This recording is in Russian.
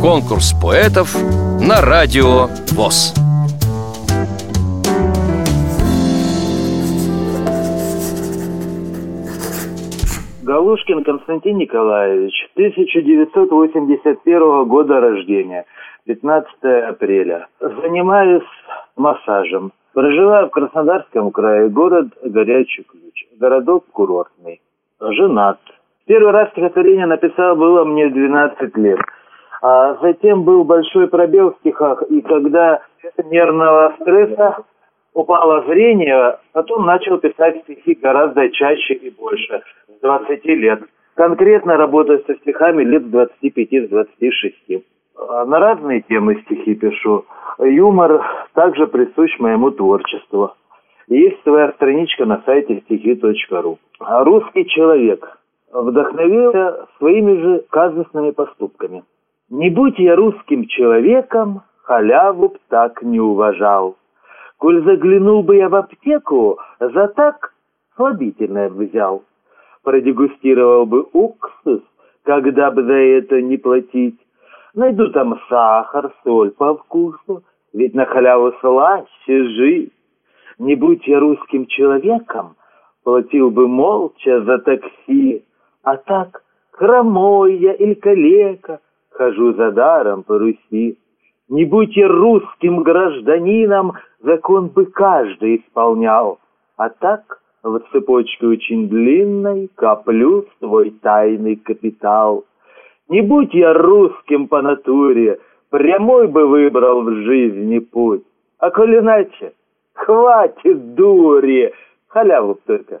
Конкурс поэтов на радио ВОЗ. Галушкин Константин Николаевич, 1981 года рождения, 15 апреля. Занимаюсь массажем. Проживаю в Краснодарском крае, город Горячий Ключ, городок курортный. Женат. Первый раз стихотворение написал было мне 12 лет. А затем был большой пробел в стихах, и когда нервного стресса упало зрение, потом начал писать стихи гораздо чаще и больше, с 20 лет. Конкретно работаю со стихами лет с 25-26. А на разные темы стихи пишу. Юмор также присущ моему творчеству. Есть своя страничка на сайте стихи.ру. Русский человек вдохновился своими же казусными поступками. Не будь я русским человеком, халяву б так не уважал. Коль заглянул бы я в аптеку, за так слабительное бы взял. Продегустировал бы уксус, когда бы за это не платить. Найду там сахар, соль по вкусу, ведь на халяву слаще жить. Не будь я русским человеком, платил бы молча за такси, а так хромой я или калека — хожу за даром по Руси. Не будь я русским гражданином, закон бы каждый исполнял. А так в цепочке очень длинной коплю свой тайный капитал. Не будь я русским по натуре, прямой бы выбрал в жизни путь. А коль иначе, хватит дури, халяву только